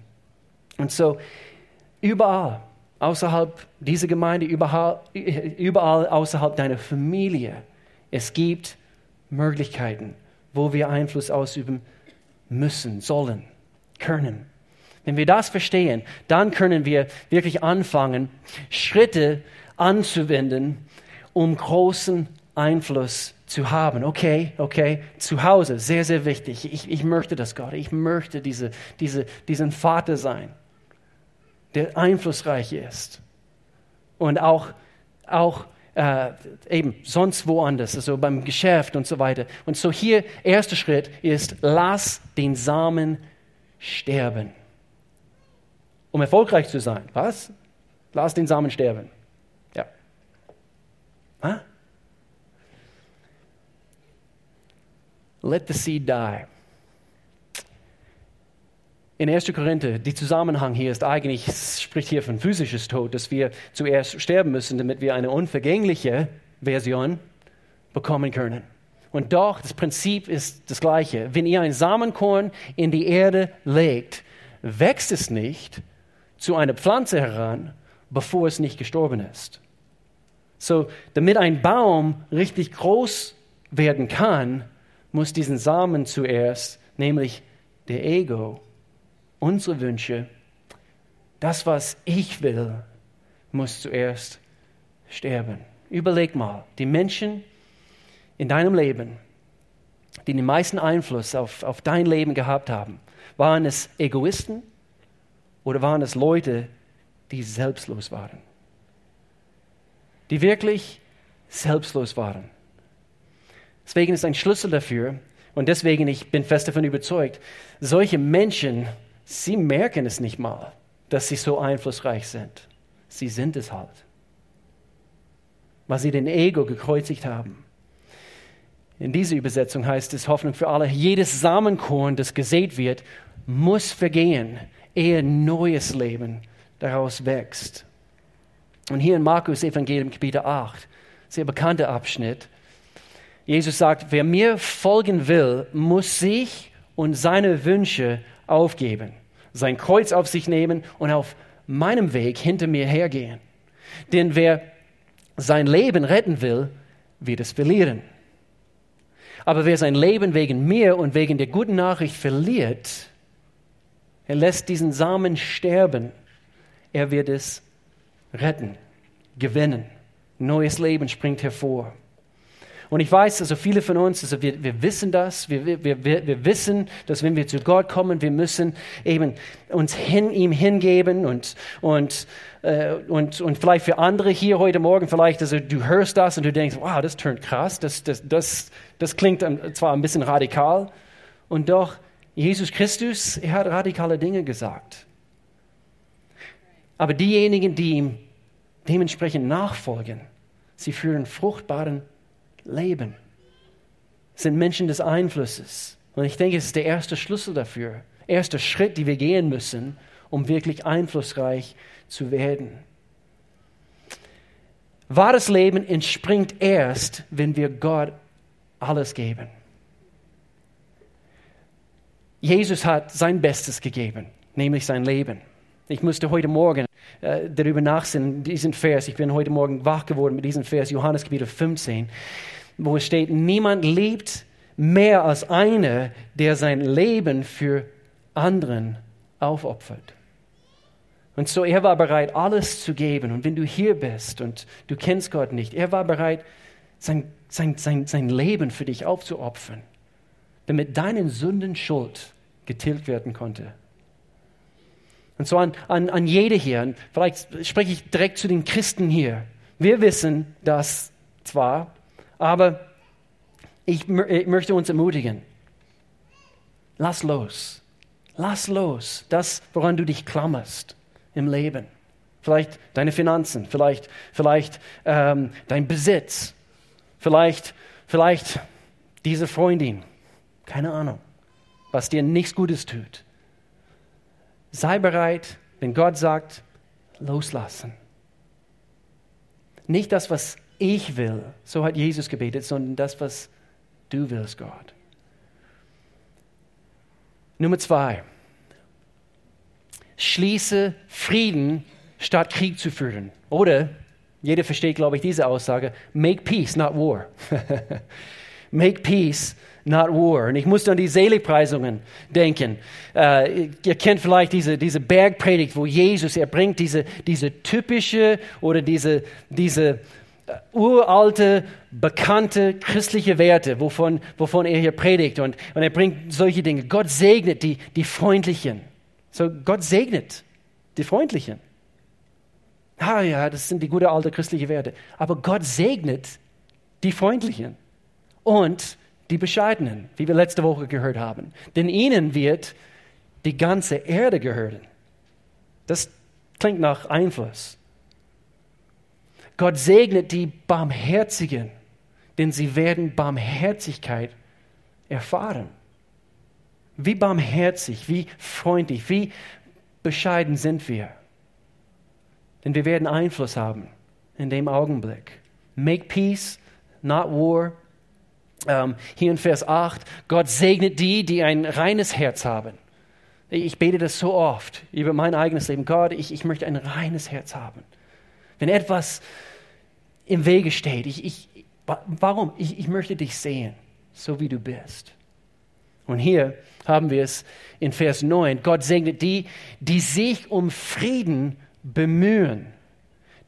Und so überall außerhalb dieser Gemeinde, überall, überall außerhalb deiner Familie, es gibt Möglichkeiten, wo wir Einfluss ausüben müssen, sollen, können. Wenn wir das verstehen, dann können wir wirklich anfangen, Schritte anzuwenden, um großen Einfluss zu haben. Okay, okay, zu Hause, sehr, sehr wichtig. Ich, ich möchte das, Gott. Ich möchte diese, diese, diesen Vater sein, der einflussreich ist. Und auch, auch äh, eben sonst woanders, also beim Geschäft und so weiter. Und so hier, erster Schritt ist, lass den Samen sterben. Um erfolgreich zu sein. Was? Lass den Samen sterben. Ja. Huh? Let the seed die. In 1. Korinther, der Zusammenhang hier ist eigentlich, spricht hier von physisches Tod, dass wir zuerst sterben müssen, damit wir eine unvergängliche Version bekommen können. Und doch, das Prinzip ist das gleiche. Wenn ihr ein Samenkorn in die Erde legt, wächst es nicht zu einer Pflanze heran, bevor es nicht gestorben ist. So, damit ein Baum richtig groß werden kann, muss diesen Samen zuerst, nämlich der Ego, unsere Wünsche, das, was ich will, muss zuerst sterben. Überleg mal, die Menschen in deinem Leben, die den meisten Einfluss auf, auf dein Leben gehabt haben, waren es Egoisten oder waren es Leute, die selbstlos waren? Die wirklich selbstlos waren. Deswegen ist ein Schlüssel dafür, und deswegen, ich bin fest davon überzeugt, solche Menschen, sie merken es nicht mal, dass sie so einflussreich sind. Sie sind es halt. Weil sie den Ego gekreuzigt haben. In dieser Übersetzung heißt es Hoffnung für alle, jedes Samenkorn, das gesät wird, muss vergehen, ehe neues Leben daraus wächst. Und hier in Markus Evangelium Kapitel 8, sehr bekannter Abschnitt, Jesus sagt, wer mir folgen will, muss sich und seine Wünsche aufgeben, sein Kreuz auf sich nehmen und auf meinem Weg hinter mir hergehen. Denn wer sein Leben retten will, wird es verlieren. Aber wer sein Leben wegen mir und wegen der guten Nachricht verliert, er lässt diesen Samen sterben. Er wird es retten, gewinnen. Neues Leben springt hervor. Und ich weiß, also viele von uns, also wir, wir wissen das, wir, wir, wir, wir wissen, dass wenn wir zu Gott kommen, wir müssen eben uns hin, ihm hingeben und, und, äh, und, und vielleicht für andere hier heute Morgen, vielleicht, also du hörst das und du denkst, wow, das tönt krass, das, das, das, das klingt zwar ein bisschen radikal und doch, Jesus Christus, er hat radikale Dinge gesagt. Aber diejenigen, die ihm dementsprechend nachfolgen, sie führen fruchtbaren leben. Sind Menschen des Einflusses. Und ich denke, es ist der erste Schlüssel dafür. Erster Schritt, den wir gehen müssen, um wirklich einflussreich zu werden. Wahres Leben entspringt erst, wenn wir Gott alles geben. Jesus hat sein Bestes gegeben, nämlich sein Leben. Ich musste heute Morgen äh, darüber nachsinnen, diesen Vers. Ich bin heute Morgen wach geworden mit diesem Vers, Johannes Kapitel 15 wo es steht, niemand liebt mehr als einer, der sein Leben für anderen aufopfert. Und so, er war bereit, alles zu geben. Und wenn du hier bist und du kennst Gott nicht, er war bereit, sein, sein, sein, sein Leben für dich aufzuopfern, damit deinen Sünden Schuld getilgt werden konnte. Und so an, an, an jede hier, und vielleicht spreche ich direkt zu den Christen hier. Wir wissen das zwar, aber ich, ich möchte uns ermutigen. Lass los. Lass los. Das, woran du dich klammerst im Leben. Vielleicht deine Finanzen, vielleicht, vielleicht ähm, dein Besitz, vielleicht, vielleicht diese Freundin. Keine Ahnung, was dir nichts Gutes tut. Sei bereit, wenn Gott sagt, loslassen. Nicht das, was ich will, so hat Jesus gebetet, sondern das, was du willst, Gott. Nummer zwei. Schließe Frieden, statt Krieg zu führen. Oder, jeder versteht, glaube ich, diese Aussage, make peace, not war. make peace, not war. Und ich muss an die Seligpreisungen denken. Äh, ihr kennt vielleicht diese, diese Bergpredigt, wo Jesus, er bringt diese, diese typische oder diese, diese äh, uralte, bekannte christliche Werte, wovon, wovon er hier predigt. Und, und er bringt solche Dinge. Gott segnet die, die Freundlichen. So, Gott segnet die Freundlichen. Ah ja, das sind die gute alte christliche Werte. Aber Gott segnet die Freundlichen. Und die Bescheidenen, wie wir letzte Woche gehört haben. Denn ihnen wird die ganze Erde gehören. Das klingt nach Einfluss. Gott segnet die Barmherzigen, denn sie werden Barmherzigkeit erfahren. Wie barmherzig, wie freundlich, wie bescheiden sind wir. Denn wir werden Einfluss haben in dem Augenblick. Make peace, not war. Ähm, hier in Vers 8, Gott segnet die, die ein reines Herz haben. Ich bete das so oft über mein eigenes Leben. Gott, ich, ich möchte ein reines Herz haben. Wenn etwas im Wege steht, ich, ich, warum? Ich, ich möchte dich sehen, so wie du bist. Und hier haben wir es in Vers 9. Gott segnet die, die sich um Frieden bemühen,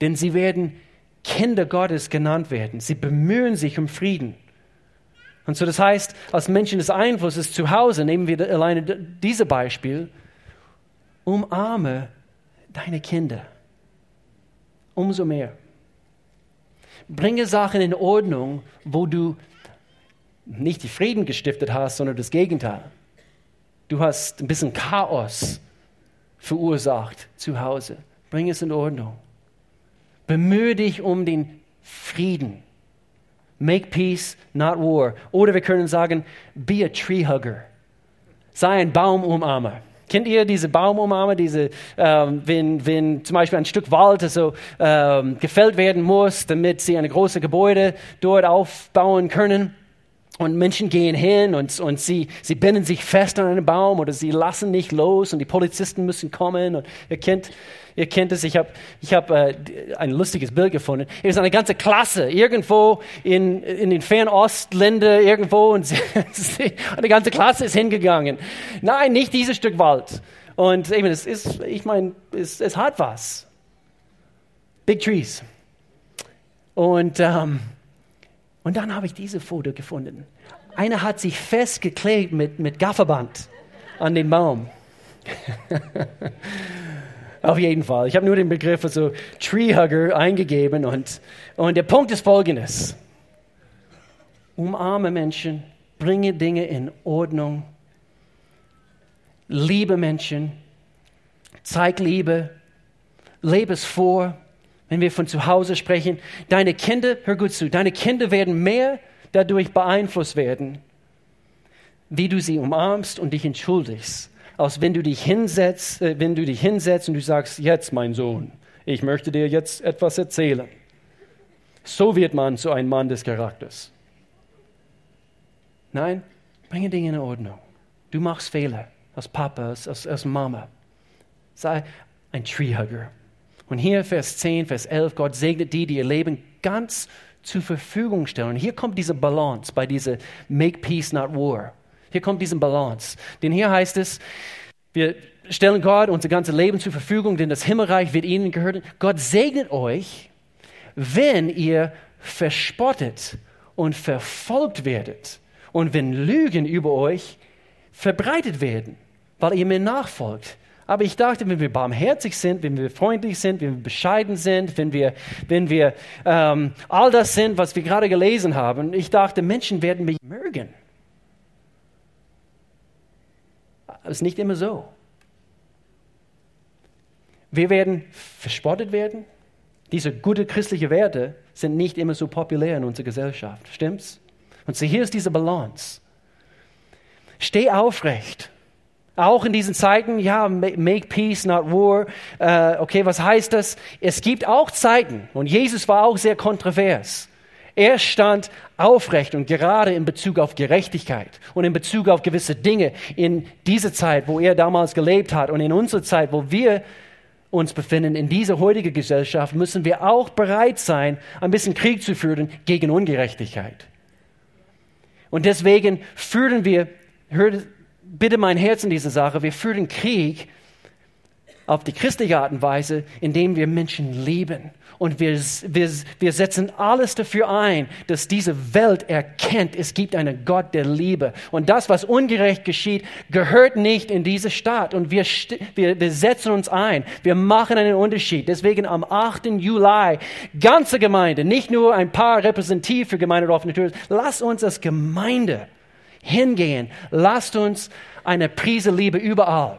denn sie werden Kinder Gottes genannt werden. Sie bemühen sich um Frieden. Und so das heißt, als Menschen des Einflusses zu Hause, nehmen wir alleine dieses Beispiel, umarme deine Kinder. Umso mehr. Bringe Sachen in Ordnung, wo du nicht die Frieden gestiftet hast, sondern das Gegenteil. Du hast ein bisschen Chaos verursacht zu Hause. Bring es in Ordnung. Bemühe dich um den Frieden. Make peace, not war. Oder wir können sagen, be a tree hugger. Sei ein Baumumarmer. Kennt ihr diese Baumumarmer, diese, ähm, wenn, wenn zum Beispiel ein Stück Wald also, ähm, gefällt werden muss, damit sie ein großes Gebäude dort aufbauen können? Und Menschen gehen hin und, und sie, sie binden sich fest an einen Baum oder sie lassen nicht los und die Polizisten müssen kommen. Und ihr kennt, ihr kennt es, ich habe ich hab, äh, ein lustiges Bild gefunden. Es ist eine ganze Klasse irgendwo in, in den Fernostländern irgendwo und eine ganze Klasse ist hingegangen. Nein, nicht dieses Stück Wald. Und eben, es ist, ich meine, es, es hat was. Big Trees. Und ähm, und dann habe ich diese Foto gefunden. Einer hat sich festgeklebt mit, mit Gafferband an den Baum. Auf jeden Fall. Ich habe nur den Begriff also Treehugger eingegeben und, und der Punkt ist folgendes. Umarme Menschen, bringe Dinge in Ordnung, liebe Menschen, zeig Liebe, lebe es vor, wenn wir von zu Hause sprechen, deine Kinder, hör gut zu, deine Kinder werden mehr dadurch beeinflusst werden, wie du sie umarmst und dich entschuldigst, als wenn du dich hinsetzt, äh, wenn du dich hinsetzt und du sagst, jetzt mein Sohn, ich möchte dir jetzt etwas erzählen. So wird man zu einem Mann des Charakters. Nein, bringe Dinge in Ordnung. Du machst Fehler als Papa, als, als, als Mama. Sei ein Treehugger. Und hier Vers 10, Vers 11, Gott segnet die, die ihr Leben ganz zur Verfügung stellen. Und hier kommt diese Balance bei dieser Make Peace, not War. Hier kommt diese Balance. Denn hier heißt es, wir stellen Gott unser ganzes Leben zur Verfügung, denn das Himmelreich wird ihnen gehören. Gott segnet euch, wenn ihr verspottet und verfolgt werdet und wenn Lügen über euch verbreitet werden, weil ihr mir nachfolgt Aber ich dachte, wenn wir barmherzig sind, wenn wir freundlich sind, wenn wir bescheiden sind, wenn wir, wenn wir ähm, all das sind, was wir gerade gelesen haben, ich dachte, Menschen werden mich mögen. Das ist nicht immer so. Wir werden verspottet werden. Diese gute christliche Werte sind nicht immer so populär in unserer Gesellschaft. Stimmt's? Und so hier ist diese Balance. Steh aufrecht. Auch in diesen Zeiten, ja, make peace, not war. Äh, okay, was heißt das? Es gibt auch Zeiten, und Jesus war auch sehr kontrovers. Er stand aufrecht und gerade in Bezug auf Gerechtigkeit und in Bezug auf gewisse Dinge in dieser Zeit, wo er damals gelebt hat und in unserer Zeit, wo wir uns befinden, in dieser heutigen Gesellschaft, müssen wir auch bereit sein, ein bisschen Krieg zu führen gegen Ungerechtigkeit. Und deswegen führen wir, bitte mein Herz in diese Sache, wir führen Krieg auf die christliche Art und Weise, indem wir Menschen lieben und wir, wir, wir setzen alles dafür ein, dass diese Welt erkennt, es gibt einen Gott der Liebe. Und das, was ungerecht geschieht, gehört nicht in diese Stadt. Und wir, wir, wir setzen uns ein. Wir machen einen Unterschied. Deswegen am 8. Juli, ganze Gemeinde, nicht nur ein paar repräsentativ für Gemeinde offenen Tür, lasst uns als Gemeinde hingehen. Lasst uns eine Prise Liebe überall.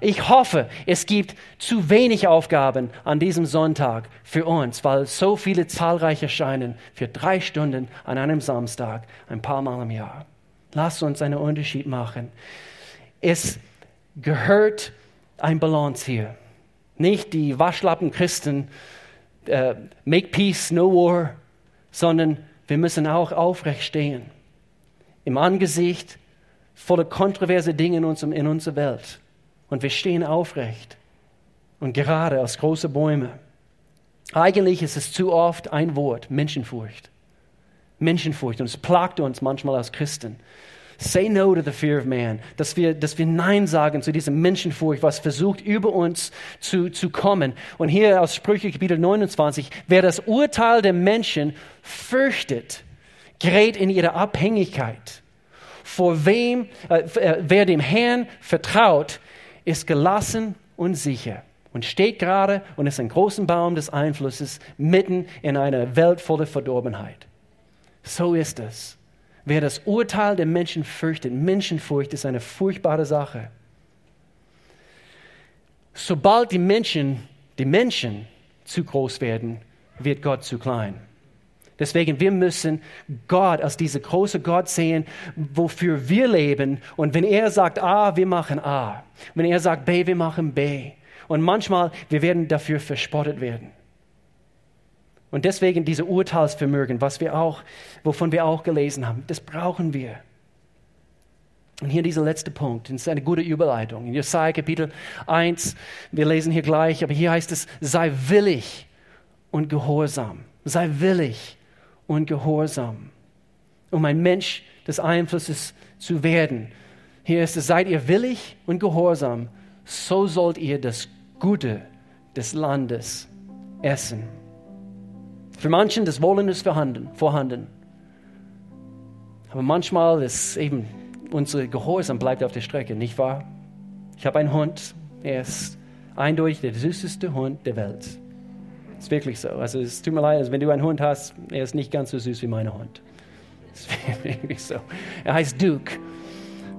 Ich hoffe, es gibt zu wenig Aufgaben an diesem Sonntag für uns, weil so viele zahlreich erscheinen für drei Stunden an einem Samstag, ein paar Mal im Jahr. Lasst uns einen Unterschied machen. Es gehört ein Balance hier. Nicht die Waschlappen Christen, uh, make peace, no war, sondern wir müssen auch aufrecht stehen. Im Angesicht voller kontroverse Dinge in, uns, in unserer Welt. Und wir stehen aufrecht und gerade als große Bäume. Eigentlich ist es zu oft ein Wort, Menschenfurcht. Menschenfurcht. Und es plagt uns manchmal als Christen. Say no to the fear of man. Dass wir, dass wir Nein sagen zu diesem Menschenfurcht, was versucht, über uns zu, zu kommen. Und hier aus Sprüche Kapitel 29, wer das Urteil der Menschen fürchtet, gerät in ihre Abhängigkeit. Vor wem, äh, äh wer dem Herrn vertraut, ist gelassen und sicher und steht gerade und ist ein großer Baum des Einflusses mitten in einer Welt voller Verdorbenheit. So ist es. Wer das Urteil der Menschen fürchtet, Menschenfurcht ist eine furchtbare Sache. Sobald die Menschen, die Menschen zu groß werden, wird Gott zu klein. Deswegen, wir müssen Gott als diese große Gott sehen, wofür wir leben. Und wenn er sagt A, wir machen A. Wenn er sagt B, wir machen B. Und manchmal, wir werden dafür verspottet werden. Und deswegen diese Urteilsvermögen, was wir auch, wovon wir auch gelesen haben, das brauchen wir. Und hier dieser letzte Punkt, das ist eine gute Überleitung. In Jesaja Kapitel 1, wir lesen hier gleich, aber hier heißt es, sei willig und gehorsam. Sei willig und Gehorsam, um ein Mensch des Einflusses zu werden. Hier ist es, seid ihr willig und gehorsam, so sollt ihr das Gute des Landes essen. Für manchen das Wollen ist vorhanden, vorhanden. Aber manchmal ist eben unser Gehorsam bleibt auf der Strecke, nicht wahr? Ich habe einen Hund, er ist eindeutig der süßeste Hund der Welt. Ist wirklich so. Also es tut mir leid, also wenn du einen Hund hast, er ist nicht ganz so süß wie mein Hund. Ist wirklich so. Er heißt Duke.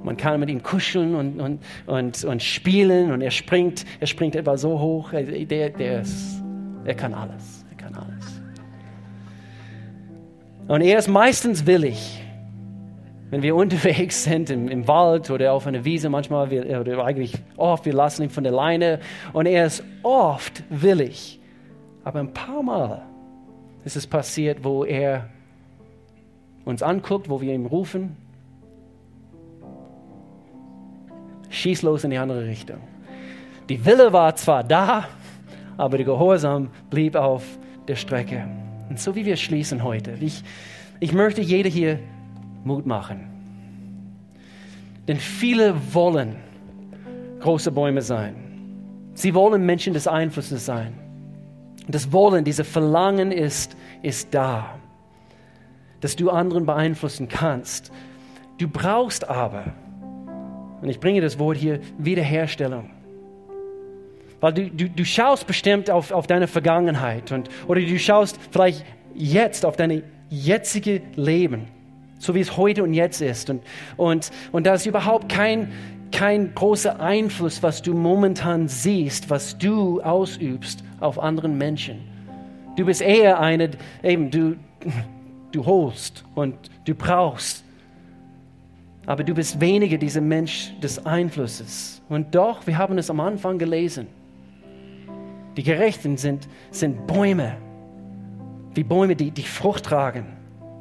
Man kann mit ihm kuscheln und, und, und, und spielen und er springt, er springt etwa so hoch. Der, der ist, er kann alles. Er kann alles. Und er ist meistens willig. Wenn wir unterwegs sind im, im Wald oder auf einer Wiese, manchmal, wir, oder eigentlich oft, wir lassen ihn von der Leine und er ist oft willig aber ein paar Mal ist es passiert, wo er uns anguckt, wo wir ihn rufen, schieß los in die andere Richtung. Die Wille war zwar da, aber der Gehorsam blieb auf der Strecke. Und so wie wir schließen heute, ich, ich möchte jeder hier Mut machen. Denn viele wollen große Bäume sein. Sie wollen Menschen des Einflusses sein. Das Wollen, dieses Verlangen ist, ist da, dass du anderen beeinflussen kannst. Du brauchst aber, und ich bringe das Wort hier, Wiederherstellung. Weil du, du, du schaust bestimmt auf, auf deine Vergangenheit und, oder du schaust vielleicht jetzt auf dein jetzige Leben, so wie es heute und jetzt ist. Und, und, und da ist überhaupt kein, kein großer Einfluss, was du momentan siehst, was du ausübst auf anderen Menschen. Du bist eher eine, eben, du, du holst und du brauchst. Aber du bist weniger dieser Mensch des Einflusses. Und doch, wir haben es am Anfang gelesen. Die Gerechten sind, sind Bäume, wie Bäume, die, die Frucht tragen.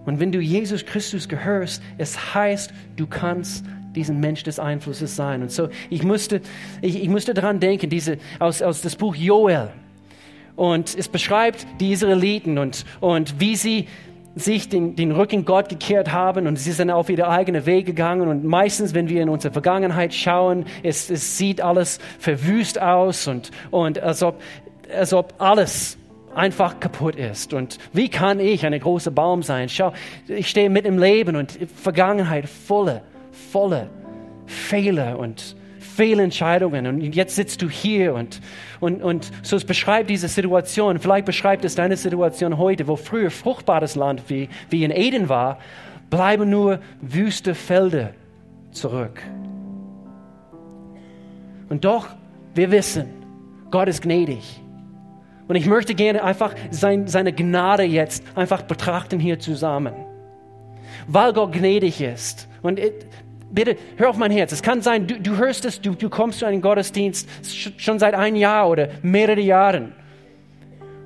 Und wenn du Jesus Christus gehörst, es heißt, du kannst diesen Mensch des Einflusses sein. Und so, ich musste, ich, ich musste daran denken, diese, aus, aus das Buch Joel. Und es beschreibt die Israeliten und, und wie sie sich den, den Rücken Gott gekehrt haben und sie sind auf ihre eigene Weg gegangen. Und meistens, wenn wir in unsere Vergangenheit schauen, es, es sieht alles verwüst aus und, und als, ob, als ob alles einfach kaputt ist. Und wie kann ich ein großer Baum sein? Schau, ich stehe mit im Leben und Vergangenheit volle, volle Fehler und Fehlentscheidungen. Und jetzt sitzt du hier und, und, und so es beschreibt diese Situation. Vielleicht beschreibt es deine Situation heute, wo früher fruchtbares Land wie, wie in Eden war, bleiben nur wüste Felder zurück. Und doch, wir wissen, Gott ist gnädig. Und ich möchte gerne einfach sein, seine Gnade jetzt einfach betrachten hier zusammen. Weil Gott gnädig ist. Und bitte hör auf mein Herz. Es kann sein, du, du hörst es, du, du kommst zu einem Gottesdienst schon seit einem Jahr oder mehrere Jahren.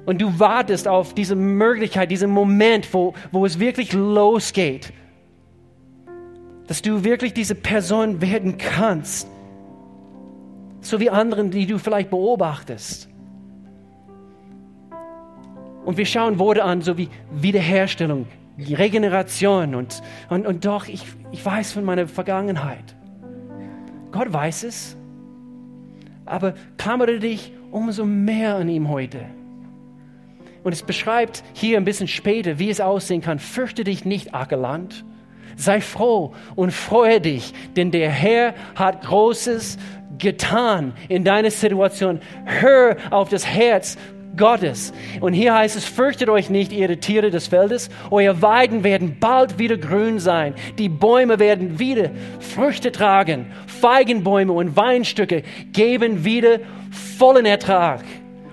Und du wartest auf diese Möglichkeit, diesen Moment, wo, wo es wirklich losgeht. Dass du wirklich diese Person werden kannst. So wie anderen, die du vielleicht beobachtest. Und wir schauen Worte an, so wie Wiederherstellung, Regeneration und, und, und doch, ich, ich weiß von meiner Vergangenheit. Gott weiß es, aber klammere dich umso mehr an ihm heute. Und es beschreibt hier ein bisschen später, wie es aussehen kann. Fürchte dich nicht, Ackerland. Sei froh und freue dich, denn der Herr hat Großes getan in deiner Situation. Hör auf das Herz Gottes. Und hier heißt es, fürchtet euch nicht, ihr Tiere des Feldes. Eure Weiden werden bald wieder grün sein. Die Bäume werden wieder Früchte tragen. Feigenbäume und Weinstücke geben wieder vollen Ertrag.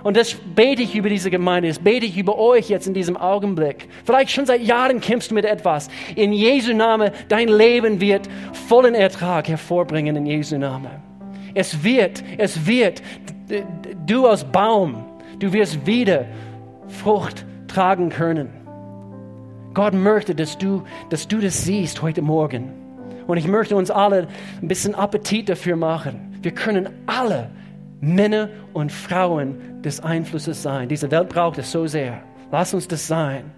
Und das bete ich über diese Gemeinde, das bete ich über euch jetzt in diesem Augenblick. Vielleicht schon seit Jahren kämpfst du mit etwas. In Jesu Name, dein Leben wird vollen Ertrag hervorbringen in Jesu Name. Es wird, es wird, du als Baum, Du wirst wieder Frucht tragen können. Gott möchte, dass du, dass du das siehst heute Morgen. Und ich möchte uns alle ein bisschen Appetit dafür machen. Wir können alle Männer und Frauen des Einflusses sein. Diese Welt braucht es so sehr. Lass uns das sein.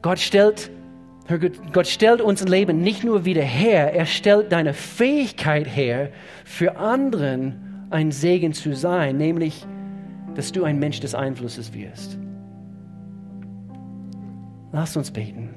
Gott stellt, Gott stellt unser Leben nicht nur wieder her, er stellt deine Fähigkeit her, für anderen ein Segen zu sein, nämlich, dass du ein Mensch des Einflusses wirst. Lass uns beten.